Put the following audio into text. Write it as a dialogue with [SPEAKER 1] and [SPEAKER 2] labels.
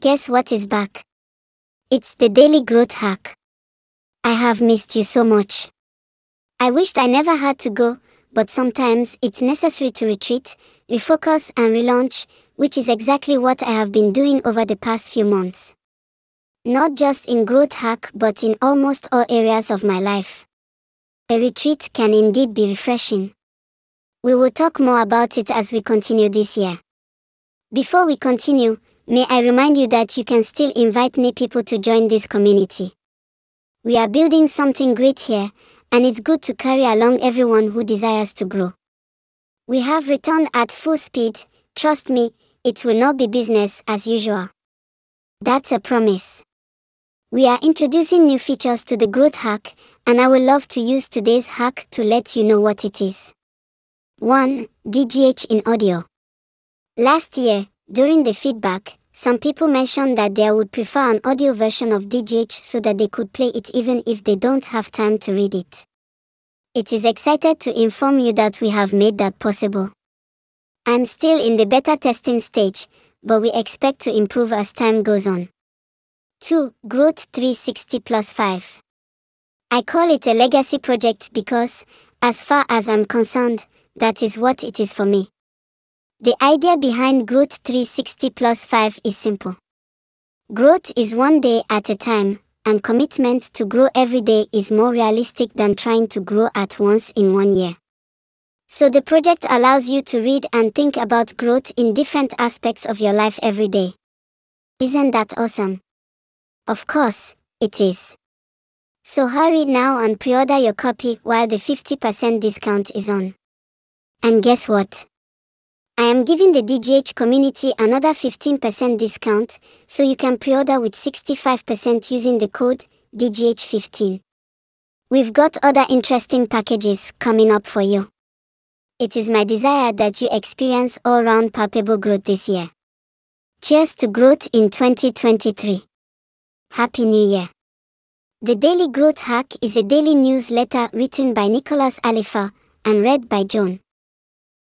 [SPEAKER 1] Guess what is back? It's the Daily Growth Hack. I have missed you so much. I wished I never had to go, but sometimes it's necessary to retreat, refocus, and relaunch, which is exactly what I have been doing over the past few months. Not just in Growth Hack, but in almost all areas of my life. A retreat can indeed be refreshing. We will talk more about it as we continue this year. Before we continue, May I remind you that you can still invite new people to join this community. We are building something great here, and it's good to carry along everyone who desires to grow. We have returned at full speed, trust me, it will not be business as usual. That's a promise. We are introducing new features to the Growth Hack, and I would love to use today's hack to let you know what it is. 1. DGH in audio. Last year, during the feedback, some people mentioned that they would prefer an audio version of DGH so that they could play it even if they don't have time to read it. It is excited to inform you that we have made that possible. I'm still in the beta testing stage, but we expect to improve as time goes on. 2. Growth 360 plus 5. I call it a legacy project because, as far as I'm concerned, that is what it is for me. The idea behind Growth 360 plus 5 is simple. Growth is one day at a time, and commitment to grow every day is more realistic than trying to grow at once in one year. So the project allows you to read and think about growth in different aspects of your life every day. Isn't that awesome? Of course, it is. So hurry now and pre-order your copy while the 50% discount is on. And guess what? I am giving the DGH community another 15% discount, so you can pre-order with 65% using the code DGH15. We've got other interesting packages coming up for you. It is my desire that you experience all-round palpable growth this year. Cheers to growth in 2023. Happy New Year. The Daily Growth Hack is a daily newsletter written by Nicholas Alifa and read by John.